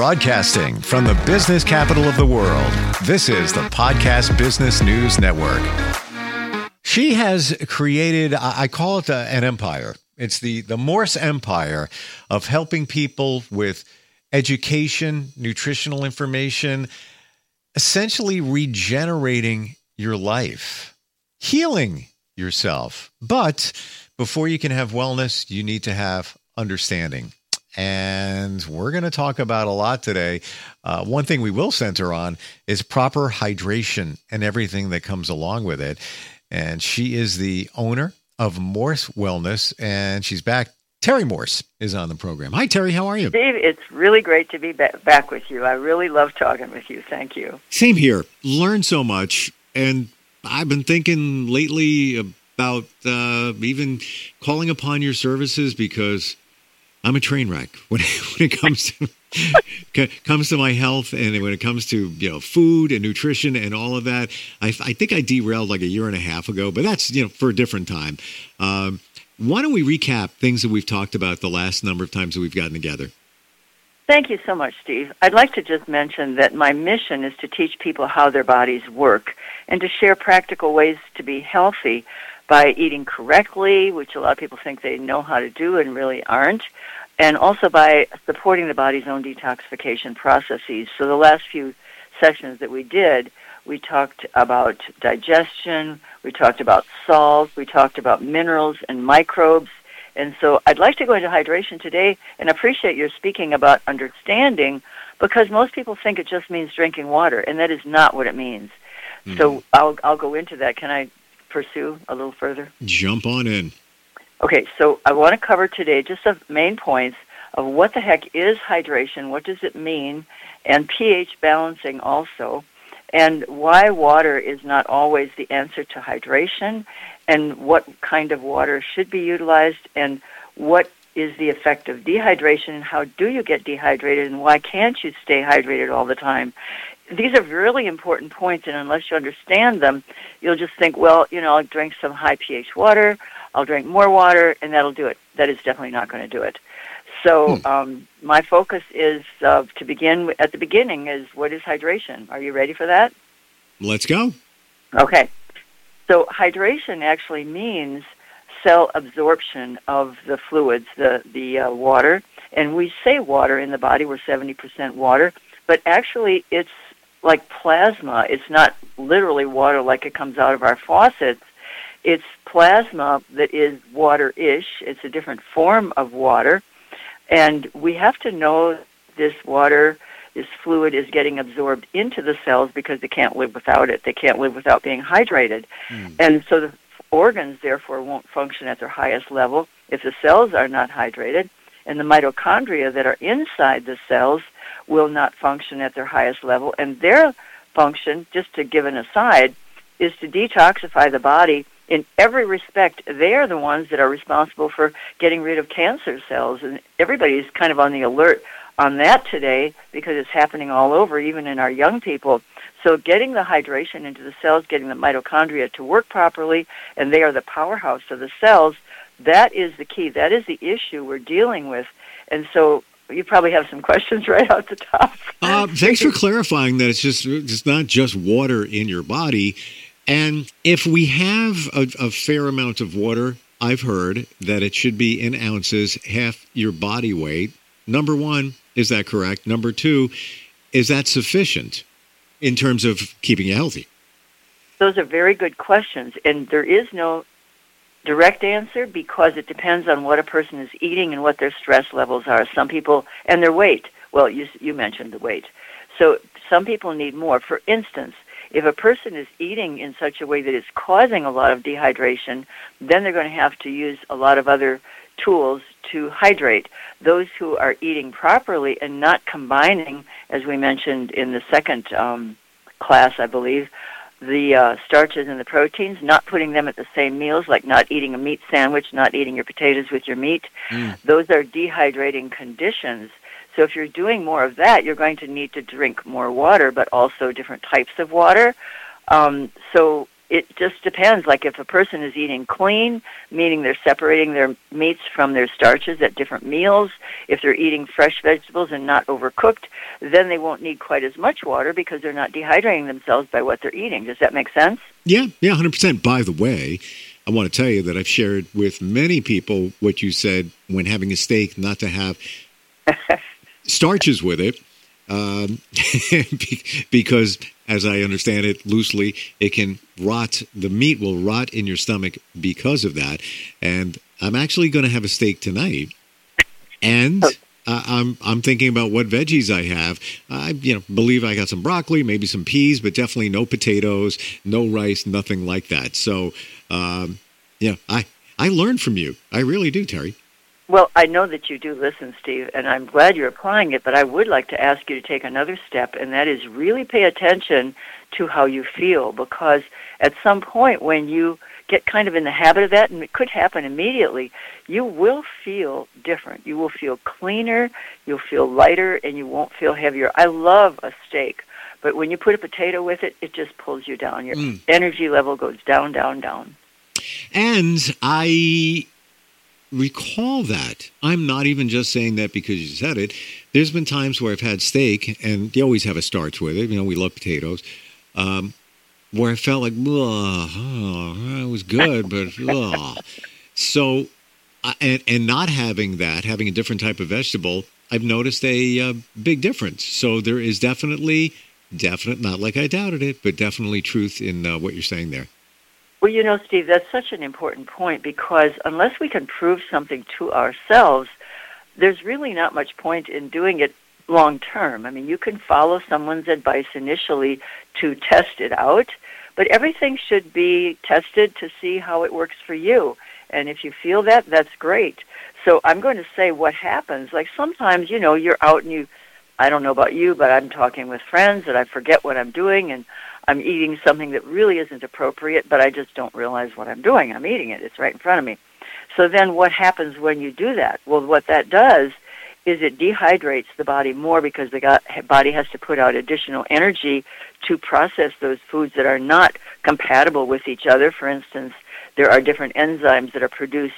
Broadcasting from the business capital of the world, this is the Podcast Business News Network. She has created, I call it uh, an empire. It's the, the Morse empire of helping people with education, nutritional information, essentially regenerating your life, healing yourself. But before you can have wellness, you need to have understanding. And we're going to talk about a lot today. Uh, one thing we will center on is proper hydration and everything that comes along with it. And she is the owner of Morse Wellness, and she's back. Terry Morse is on the program. Hi, Terry. How are you? It's really great to be back with you. I really love talking with you. Thank you. Same here. Learn so much. And I've been thinking lately about uh, even calling upon your services because I'm a train wreck when, when it comes to comes to my health and when it comes to you know food and nutrition and all of that. I, I think I derailed like a year and a half ago, but that's you know for a different time. Um, why don't we recap things that we've talked about the last number of times that we've gotten together? Thank you so much, Steve. I'd like to just mention that my mission is to teach people how their bodies work and to share practical ways to be healthy by eating correctly, which a lot of people think they know how to do and really aren't, and also by supporting the body's own detoxification processes. So the last few sessions that we did, we talked about digestion, we talked about salts, we talked about minerals and microbes. And so I'd like to go into hydration today and appreciate your speaking about understanding because most people think it just means drinking water, and that is not what it means. Mm-hmm. So I'll I'll go into that. Can I pursue a little further? Jump on in. Okay, so I want to cover today just the main points of what the heck is hydration, what does it mean, and pH balancing also, and why water is not always the answer to hydration, and what kind of water should be utilized, and what is the effect of dehydration, and how do you get dehydrated, and why can't you stay hydrated all the time? these are really important points, and unless you understand them, you'll just think, well, you know, I'll drink some high pH water, I'll drink more water, and that'll do it. That is definitely not going to do it. So hmm. um, my focus is uh, to begin at the beginning is what is hydration? Are you ready for that? Let's go. Okay. So hydration actually means cell absorption of the fluids, the the uh, water, and we say water in the body. We're seventy percent water, but actually it's like plasma. It's not literally water like it comes out of our faucets. It's plasma that is water-ish. It's a different form of water. And we have to know this water, this fluid is getting absorbed into the cells because they can't live without it. They can't live without being hydrated. Mm. And so the organs, therefore, won't function at their highest level if the cells are not hydrated. And the mitochondria that are inside the cells – will not function at their highest level. And their function, just to give an aside, is to detoxify the body in every respect. They are the ones that are responsible for getting rid of cancer cells. And everybody's kind of on the alert on that today because it's happening all over, even in our young people. So getting the hydration into the cells, getting the mitochondria to work properly, and they are the powerhouse of the cells, that is the key. That is the issue we're dealing with. And so you probably have some questions right off the top. Uh, thanks for clarifying that it's just it's not just water in your body. And if we have a, a fair amount of water, I've heard that it should be in ounces, half your body weight. Number one, is that correct? Number two, is that sufficient in terms of keeping you healthy? Those are very good questions, and there is no direct answer because it depends on what a person is eating and what their stress levels are. Some people and their weight. Well, you you mentioned the weight. So some people need more. For instance, if a person is eating in such a way that is causing a lot of dehydration, then they're going to have to use a lot of other tools to hydrate. Those who are eating properly and not combining, as we mentioned in the second um, class, I believe, the uh, starches and the proteins, not putting them at the same meals, like not eating a meat sandwich, not eating your potatoes with your meat. Mm. Those are dehydrating conditions. So if you're doing more of that, you're going to need to drink more water, but also different types of water. Um, so it just depends. Like if a person is eating clean, meaning they're separating their meats from their starches at different meals, if they're eating fresh vegetables and not overcooked, then they won't need quite as much water because they're not dehydrating themselves by what they're eating. Does that make sense? Yeah, yeah, 100%. By the way, I want to tell you that I've shared with many people what you said when having a steak, not to have starches with it. Um, because, as I understand it loosely, it can rot, the meat will rot in your stomach because of that. And I'm actually going to have a steak tonight. And uh, I'm I'm thinking about what veggies I have. I you know believe I got some broccoli, maybe some peas, but definitely no potatoes, no rice, nothing like that. So um, yeah, I I learned from you. I really do, Terry. Well, I know that you do listen, Steve, and I'm glad you're applying it, but I would like to ask you to take another step, and that is really pay attention to how you feel, because at some point when you get kind of in the habit of that, and it could happen immediately, you will feel different. You will feel cleaner, you'll feel lighter, and you won't feel heavier. I love a steak, but when you put a potato with it, it just pulls you down. Your mm. energy level goes down, down, down. And I recall that. I'm not even just saying that because you said it. There's been times where I've had steak, and you always have a starch with it. You know, we love potatoes. Um, where I felt like, oh, it was good, but ugh. so, and and not having that, having a different type of vegetable, I've noticed a uh, big difference. So there is definitely, definite, not like I doubted it, but definitely truth in uh, what you're saying there. Well, you know, Steve, that's such an important point because unless we can prove something to ourselves, there's really not much point in doing it long term. I mean, you can follow someone's advice initially to test it out, but everything should be tested to see how it works for you. And if you feel that, that's great. So I'm going to say what happens. Like sometimes, you know, you're out and you, I don't know about you, but I'm talking with friends and I forget what I'm doing and I'm eating something that really isn't appropriate, but I just don't realize what I'm doing. I'm eating it. It's right in front of me. So then what happens when you do that? Well, what that does is it dehydrates the body more because the body has to put out additional energy to process those foods that are not compatible with each other. For instance, there are different enzymes that are produced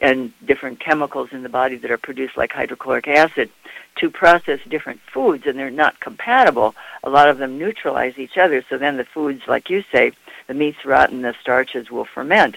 and different chemicals in the body that are produced like hydrochloric acid to process different foods and they're not compatible, a lot of them neutralize each other. So then the foods, like you say, the meats rot and the starches will ferment.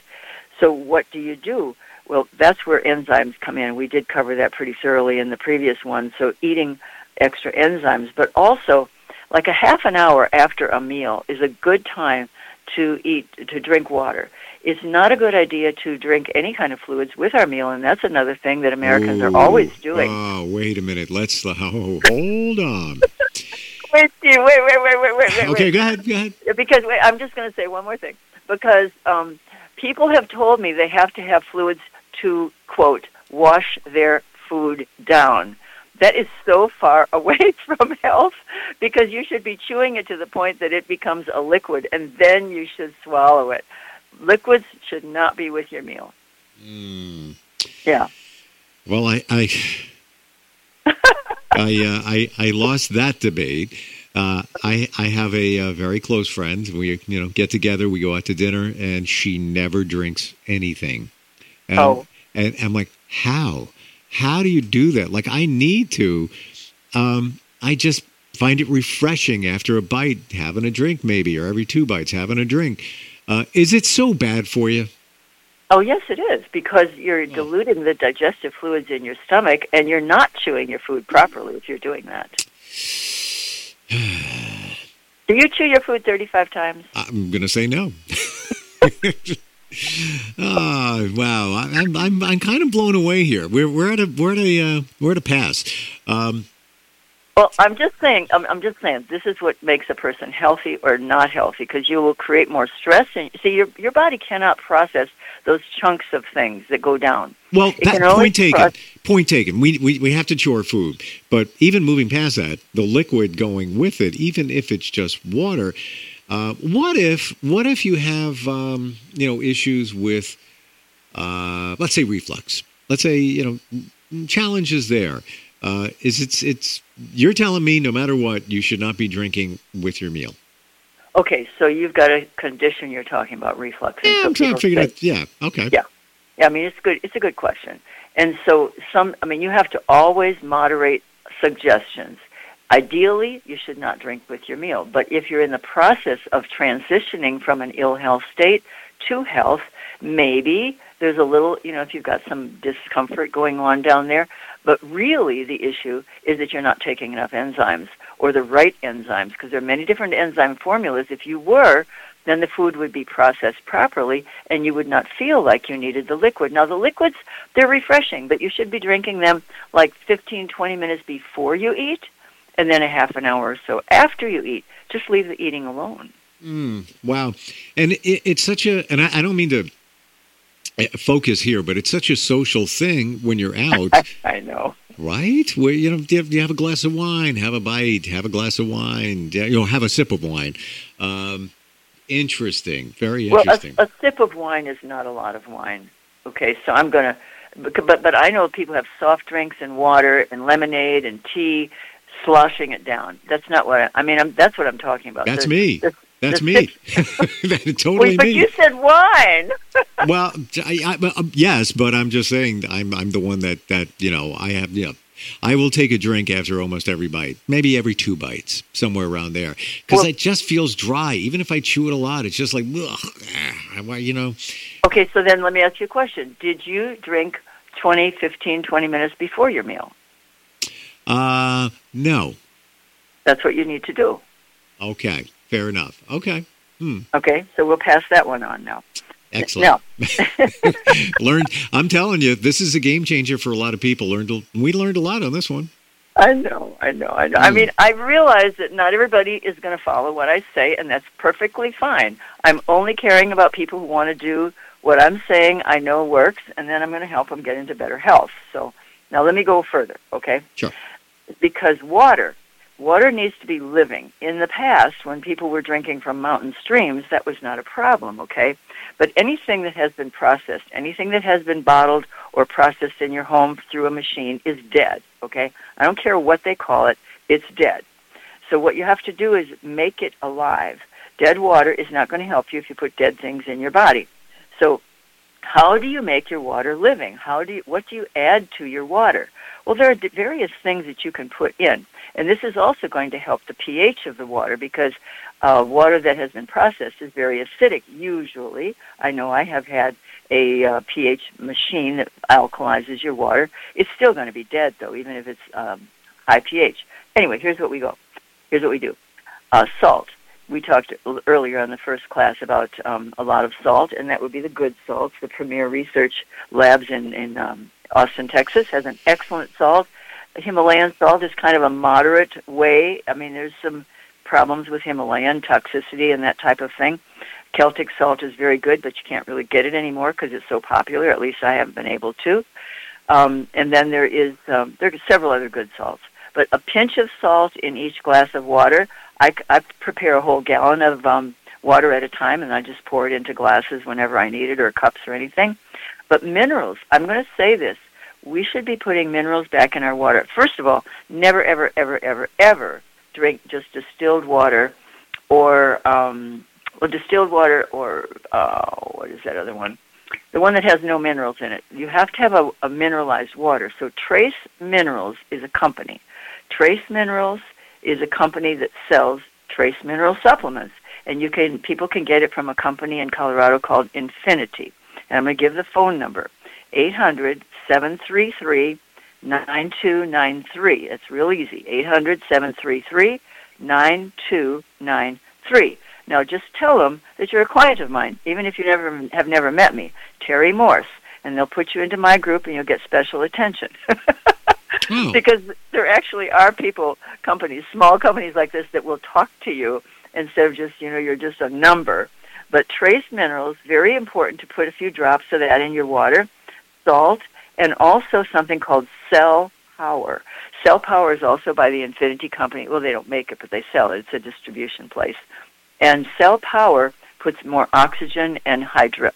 So what do you do? Well, that's where enzymes come in. We did cover that pretty thoroughly in the previous one. So eating extra enzymes, but also like a half an hour after a meal is a good time to eat to drink water it's not a good idea to drink any kind of fluids with our meal, and that's another thing that Americans Ooh, are always doing. Oh, wait a minute. Let's oh, hold on. wait, wait, wait, wait, wait, wait. Okay, go ahead, go ahead. Because wait, I'm just going to say one more thing. Because um, people have told me they have to have fluids to quote wash their food down. That is so far away from health because you should be chewing it to the point that it becomes a liquid, and then you should swallow it liquids should not be with your meal. Mm. Yeah. Well, I I I, uh, I, I lost that debate. Uh, I I have a, a, very close friend. We you know get together, we go out to dinner, and she never drinks anything. And, oh. And I'm like, how? How do you do that? Like, I need to. Um, I just find it refreshing after a bite, having a drink, maybe, or every two bites, having a drink. Uh, is it so bad for you? Oh, yes, it is, because you're diluting the digestive fluids in your stomach and you're not chewing your food properly if you're doing that. Do you chew your food 35 times? I'm going to say no. oh wow! I'm I'm I'm kind of blown away here. We're we're at a we're at a uh, we're at a pass. Um, well, I'm just saying. I'm, I'm just saying. This is what makes a person healthy or not healthy, because you will create more stress. And see, your your body cannot process those chunks of things that go down. Well, that, point taken. Process- point taken. We, we we have to chew our food, but even moving past that, the liquid going with it, even if it's just water. Uh, what if what if you have um, you know issues with uh, let's say reflux? Let's say you know challenges there. Uh, is it's it's you're telling me no matter what you should not be drinking with your meal. Okay, so you've got a condition you're talking about, reflux. Yeah, I'm trying to figure out. Yeah, okay. Yeah. Yeah, I mean it's good. It's a good question. And so some, I mean, you have to always moderate suggestions. Ideally, you should not drink with your meal. But if you're in the process of transitioning from an ill health state to health, maybe there's a little, you know, if you've got some discomfort going on down there. But really, the issue is that you're not taking enough enzymes or the right enzymes because there are many different enzyme formulas. If you were, then the food would be processed properly and you would not feel like you needed the liquid. Now, the liquids, they're refreshing, but you should be drinking them like 15, 20 minutes before you eat and then a half an hour or so after you eat. Just leave the eating alone. Mm, wow. And it, it's such a, and I, I don't mean to focus here, but it's such a social thing when you're out. I know. Right? Where you know, you have, you have, a glass of wine, have a bite, have a glass of wine, you know, have a sip of wine. Um, interesting, very interesting. Well, a, a, sip of wine is not a lot of wine. Okay, so I'm gonna, but but I know people have soft drinks and water and lemonade and tea, sloshing it down. That's not what I, I mean. I'm, that's what I'm talking about. That's the, me. The, that's me. totally Wait, but me. you said wine. well, I, I, um, yes, but I'm just saying I'm I'm the one that that you know I have know I will take a drink after almost every bite, maybe every two bites, somewhere around there, because well, it just feels dry. Even if I chew it a lot, it's just like ugh, ah, you know. Okay, so then let me ask you a question: Did you drink 20, 15, 20 minutes before your meal? Uh, no. That's what you need to do. Okay. Fair enough. Okay. Hmm. Okay, so we'll pass that one on now. Excellent. learned. I'm telling you, this is a game changer for a lot of people. Learned. We learned a lot on this one. I know. I know. I know. Mm. I hmm. mean, I realize that not everybody is going to follow what I say, and that's perfectly fine. I'm only caring about people who want to do what I'm saying. I know works, and then I'm going to help them get into better health. So now let me go further. Okay. Sure. Because water Water needs to be living. In the past, when people were drinking from mountain streams, that was not a problem, okay? But anything that has been processed, anything that has been bottled or processed in your home through a machine is dead, okay? I don't care what they call it, it's dead. So what you have to do is make it alive. Dead water is not going to help you if you put dead things in your body. So how do you make your water living? How do you, what do you add to your water? Well, there are various things that you can put in. And this is also going to help the pH of the water because uh, water that has been processed is very acidic. Usually, I know I have had a uh, pH machine that alkalizes your water. It's still going to be dead, though, even if it's um, high pH. Anyway, here's what we go. Here's what we do. Uh, salt. We talked earlier on the first class about um, a lot of salt, and that would be the good salts. The Premier Research Labs in, in um, Austin, Texas has an excellent salt. Himalayan salt is kind of a moderate way. I mean, there's some problems with Himalayan toxicity and that type of thing. Celtic salt is very good, but you can't really get it anymore because it's so popular. At least I haven't been able to. Um, and then there is um, there are several other good salts, but a pinch of salt in each glass of water. I, I prepare a whole gallon of um, water at a time, and I just pour it into glasses whenever I need it, or cups or anything. But minerals, I'm going to say this: we should be putting minerals back in our water. First of all, never, ever, ever, ever, ever drink just distilled water or um, well, distilled water or uh, what is that other one? The one that has no minerals in it. You have to have a, a mineralized water. So Trace Minerals is a company. Trace Minerals is a company that sells trace mineral supplements, and you can people can get it from a company in Colorado called Infinity. And I'm going to give the phone number: eight hundred 733 9293. It's real easy. 800 733 9293. Now just tell them that you're a client of mine, even if you never have never met me, Terry Morse, and they'll put you into my group and you'll get special attention. Because there actually are people, companies, small companies like this that will talk to you instead of just, you know, you're just a number. But trace minerals, very important to put a few drops of that in your water. Salt, and also something called Cell Power. Cell Power is also by the Infinity Company. Well, they don't make it, but they sell it. It's a distribution place. And Cell Power puts more oxygen and hydro-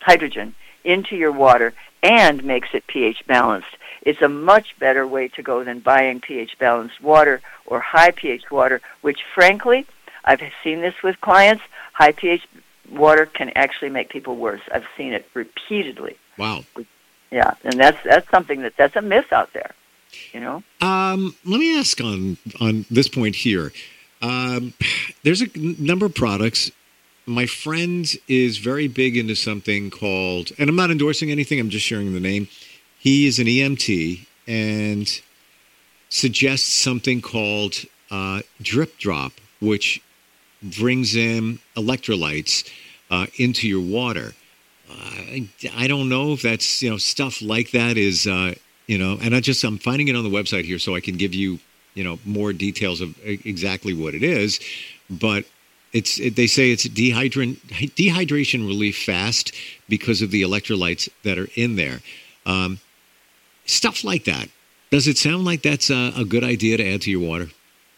hydrogen into your water and makes it pH balanced. It's a much better way to go than buying pH balanced water or high pH water, which frankly, I've seen this with clients. High pH water can actually make people worse. I've seen it repeatedly. Wow. Yeah, and that's that's something that that's a myth out there. You know. Um, let me ask on on this point here. Um, there's a number of products. My friend is very big into something called, and I'm not endorsing anything. I'm just sharing the name. He is an EMT and suggests something called uh, Drip Drop, which brings in electrolytes uh, into your water. Uh, I, I don't know if that's you know stuff like that is uh, you know, and I just I'm finding it on the website here so I can give you you know more details of exactly what it is, but. It's it, they say it's dehydration dehydration relief fast because of the electrolytes that are in there. Um, stuff like that. Does it sound like that's a, a good idea to add to your water?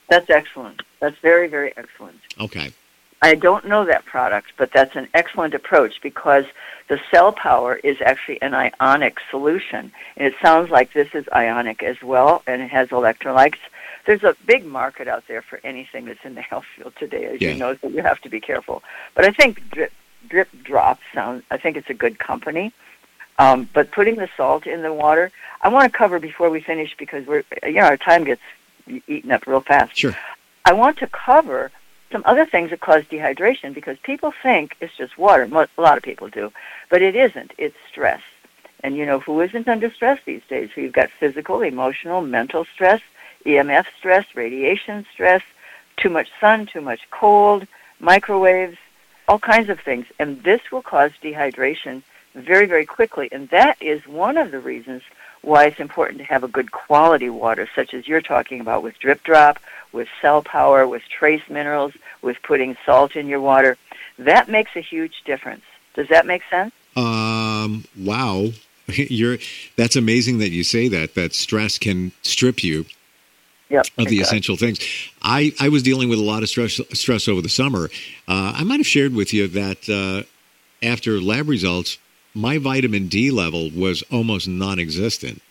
That's excellent. That's very, very excellent. Okay. I don't know that product, but that's an excellent approach because the cell power is actually an ionic solution. And it sounds like this is ionic as well, and it has electrolytes. There's a big market out there for anything that's in the health field today, as Yeah. you know, so you have to be careful. But I think Drip, drip Drop sounds, I think it's a good company. Um, but putting the salt in the water, I want to cover before we finish because we're, you know, our time gets eaten up real fast. Sure. I want to cover some other things that cause dehydration because people think it's just water. A lot of people do, but it isn't. It's stress. And you know who isn't under stress these days? You've got physical, emotional, mental stress, EMF stress, radiation stress, too much sun, too much cold, microwaves, all kinds of things. And this will cause dehydration very, very quickly. And that is one of the reasons why it's important to have a good quality water, such as you're talking about with drip drop, with cell power, with trace minerals, with putting salt in your water. That makes a huge difference. Does that make sense? Um, wow. You're that's amazing that you say that that stress can strip you Yep. of the does. essential things. I, I was dealing with a lot of stress stress over the summer. Uh, I might have shared with you that uh, after lab results, my vitamin D level was almost non-existent.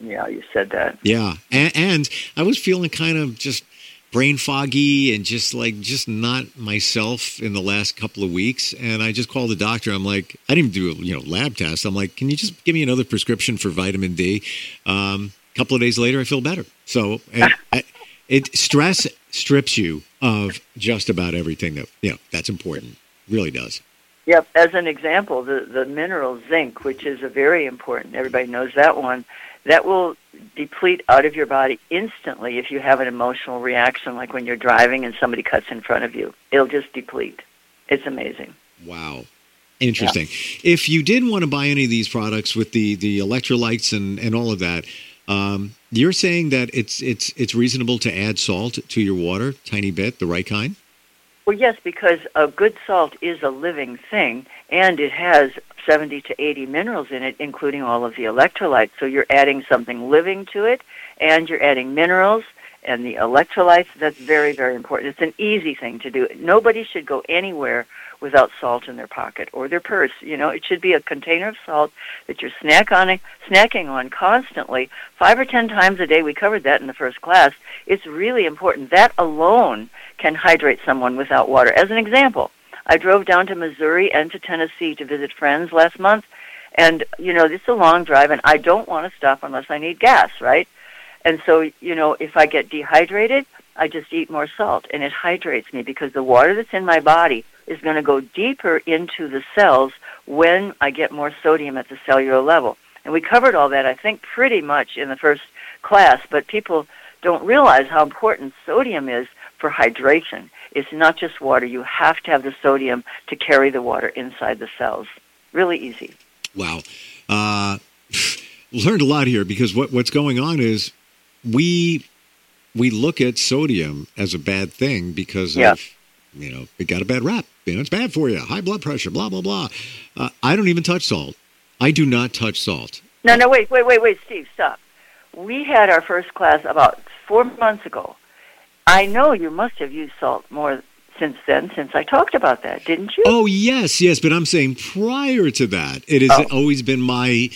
Yeah, you said that. Yeah, and, and I was feeling kind of just brain foggy and just like just not myself in the last couple of weeks. And I just called the doctor. I'm like, I didn't do a you know lab test. I'm like, can you just give me another prescription for vitamin d a Um, couple of days later, I feel better. So it, it stress strips you of just about everything that you know that's important. Really does. Yep. As an example, the, the mineral zinc, which is a very important, everybody knows that one, that will deplete out of your body instantly if you have an emotional reaction, like when you're driving and somebody cuts in front of you. It'll just deplete. It's amazing. Wow. Interesting. If you did want to buy any of these products with the, the electrolytes and, and all of that, um, you're saying that it's it's it's reasonable to add salt to your water, tiny bit, the right kind. Well, yes, because a good salt is a living thing, and it has 70 to 80 minerals in it, including all of the electrolytes. So you're adding something living to it, and you're adding minerals and the electrolytes. That's very, very important. It's an easy thing to do. Nobody should go anywhere without salt in their pocket or their purse. You know, it should be a container of salt that you're snack on, snacking on constantly, five or ten times a day. We covered that in the first class. It's really important. That alone can hydrate someone without water. As an example, I drove down to Missouri and to Tennessee to visit friends last month, and you know, it's a long drive, and I don't want to stop unless I need gas, right? And so, you know, if I get dehydrated, I just eat more salt, and it hydrates me because the water that's in my body is going to go deeper into the cells when I get more sodium at the cellular level. And we covered all that, I think, pretty much in the first class, but people don't realize how important sodium is for hydration. It's not just water. You have to have the sodium to carry the water inside the cells. Really easy. Wow. Uh, learned a lot here because what, what's going on is we we look at sodium as a bad thing because Yeah. of you know it got a bad rap. You know it's bad for you, high blood pressure, blah blah blah. Uh, I don't even touch salt. I do not touch salt. No, no, wait, wait, wait, wait, Steve, stop. We had our first class about four months ago. I know you must have used salt more since then, since I talked about that, didn't you? Oh yes, yes, but I'm saying prior to that, it has Oh. always been my.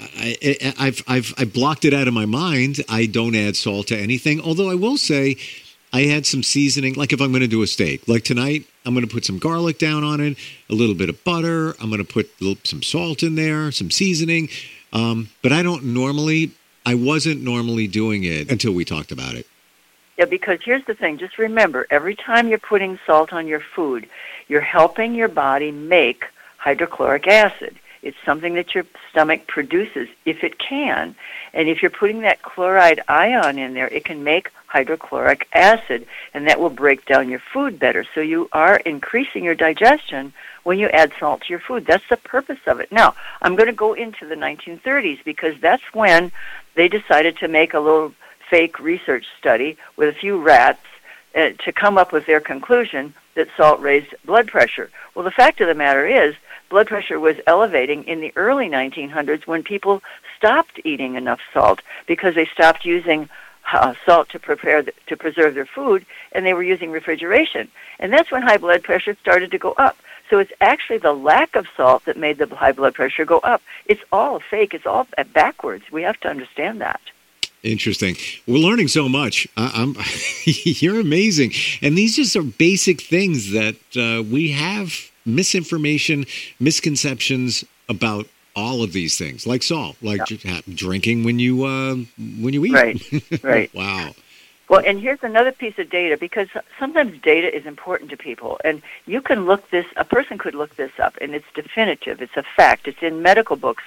I, I, I've I've I blocked it out of my mind. I don't add salt to anything. Although I will say, I add some seasoning. Like if I'm going to do a steak, like tonight, I'm going to put some garlic down on it, a little bit of butter. I'm going to put some salt in there, some seasoning. Um, but I don't normally. I wasn't normally doing it until we talked about it. Yeah, because here's the thing. Just remember, every time you're putting salt on your food, you're helping your body make hydrochloric acid. It's something that your stomach produces if it can. And if you're putting that chloride ion in there, it can make hydrochloric acid, and that will break down your food better. So you are increasing your digestion when you add salt to your food. That's the purpose of it. Now, I'm going to go into the 1930s because that's when they decided to make a little fake research study with a few rats uh, to come up with their conclusion that salt raised blood pressure. Well, the fact of the matter is, blood pressure was elevating in the early 1900s when people stopped eating enough salt because they stopped using uh, salt to prepare the, to preserve their food, and they were using refrigeration. And that's when high blood pressure started to go up. So it's actually the lack of salt that made the high blood pressure go up. It's all fake. It's all backwards. We have to understand that. Interesting. We're learning so much. I'm, you're amazing. And these just are basic things that uh, we have misinformation, misconceptions about all of these things, like salt, like yeah. drinking when you uh, when you eat. Right. Right. wow. Well, and here's another piece of data because sometimes data is important to people, and you can look this. A person could look this up, and it's definitive. It's a fact. It's in medical books.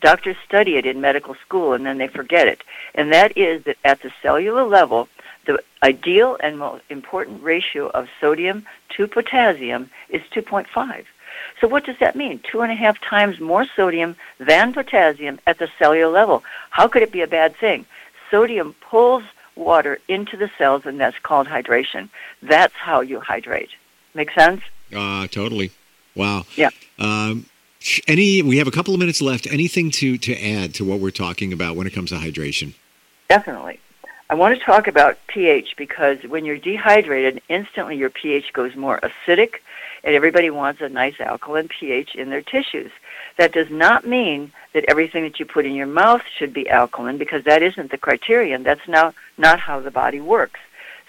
Doctors study it in medical school, and then they forget it. And that is that at the cellular level, the ideal and most important ratio of sodium to potassium is 2.5. So what does that mean? Two and a half times more sodium than potassium at the cellular level. How could it be a bad thing? Sodium pulls water into the cells, and that's called hydration. That's how you hydrate. Make sense? Uh, totally. Wow. Yeah. Um, any? We have a couple of minutes left. Anything to to add to what we're talking about when it comes to hydration? Definitely. I want to talk about pH because when you're dehydrated, instantly your pH goes more acidic, and everybody wants a nice alkaline pH in their tissues. That does not mean that everything that you put in your mouth should be alkaline because that isn't the criterion. That's now not how the body works.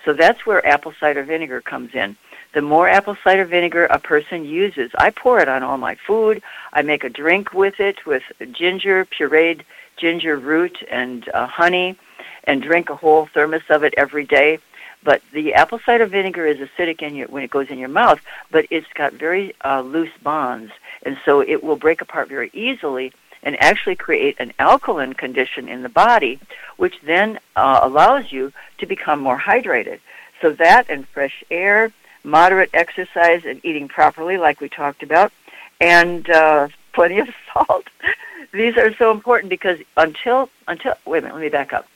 So that's where apple cider vinegar comes in. The more apple cider vinegar a person uses, I pour it on all my food. I make a drink with it with ginger, pureed ginger root, and uh, honey, and drink a whole thermos of it every day. But the apple cider vinegar is acidic in your, when it goes in your mouth, but it's got very uh, loose bonds, and so it will break apart very easily and actually create an alkaline condition in the body, which then uh, allows you to become more hydrated. So that and fresh air, moderate exercise, and eating properly, like we talked about, and uh, plenty of salt. These are so important because until until wait a minute, let me back up.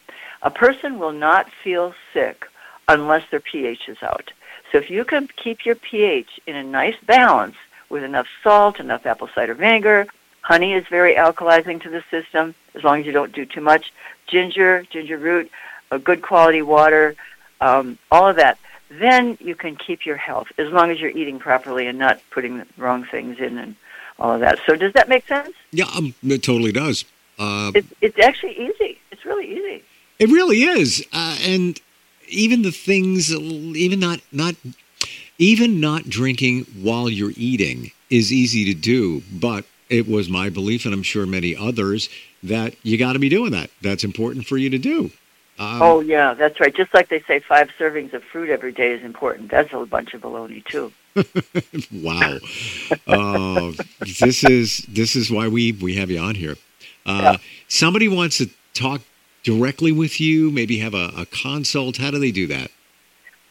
A person will not feel sick unless their pH is out. So if you can keep your pH in a nice balance with enough salt, enough apple cider vinegar, Honey is very alkalizing to the system as long as you don't do too much. Ginger, ginger root, a good quality water, um, all of that. Then you can keep your health as long as you're eating properly and not putting the wrong things in and all of that. So does that make sense? Yeah, um, it totally does. Uh, it's, it's actually easy. It's really easy. It really is, uh, and even the things, even not not even not drinking while you're eating is easy to do, but it was my belief, and I'm sure many others, that you got to be doing that. That's important for you to do. Um, oh yeah, that's right. Just like they say, five servings of fruit every day is important. That's a bunch of baloney too. wow, uh, this is this is why we we have you on here. Uh, yeah. Somebody wants to talk directly with you, maybe have a, a consult. How do they do that?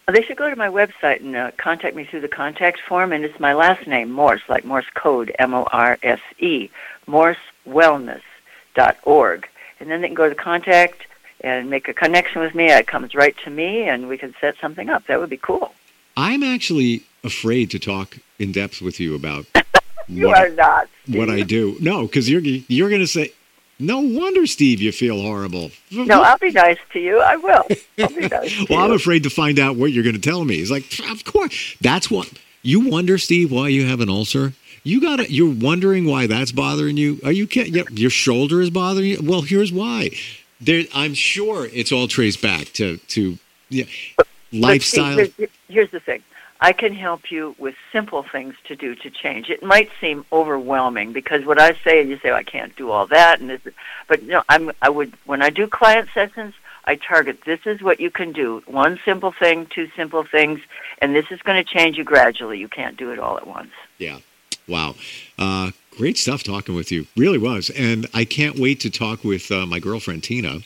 They should go to my website and uh, contact me through the contact form, and it's my last name, Morse, like Morse code, M-O-R-S-E, morsewellness.org. And then they can go to contact and make a connection with me. It comes right to me, and we can set something up. That would be cool. I'm actually afraid to talk in depth with you about you what, are not Steve. what I do. No, because you're you're going to say no wonder, Steve, you feel horrible. No, I'll be nice to you. I will. I'll be nice well, you. I'm afraid to find out what you're going to tell me. He's like, of course. That's what you wonder, Steve, why you have an ulcer. You got it. You're wondering why that's bothering you. Are you kidding? Your shoulder is bothering you. Well, here's why. There, I'm sure it's all traced back to to. Yeah. lifestyle. See, here's, here's the thing. I can help you with simple things to do to change. It might seem overwhelming because what I say, you say I can't do all that, and this, but no, I'm. I would when I do client sessions, I target this is what you can do. One simple thing, two simple things, and this is going to change you gradually. You can't do it all at once. Yeah. Wow. Uh, great stuff talking with you. Really was. And I can't wait to talk with uh, my girlfriend Tina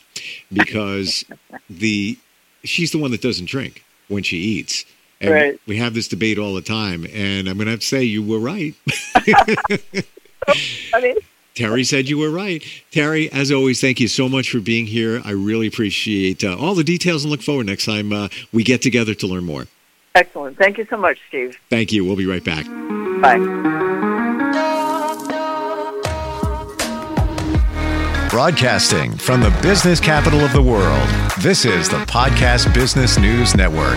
because the she's the one that doesn't drink when she eats. And Right. we have this debate all the time. And I'm going to have to say, you were right. I mean, Terry said you were right. Terry, as always, thank you so much for being here. I really appreciate uh, all the details and look forward next time uh, we get together to learn more. excellent. Thank you so much, Steve. Thank you. We'll be right back. Bye. Broadcasting from the business capital of the world, this is the Podcast Business News Network.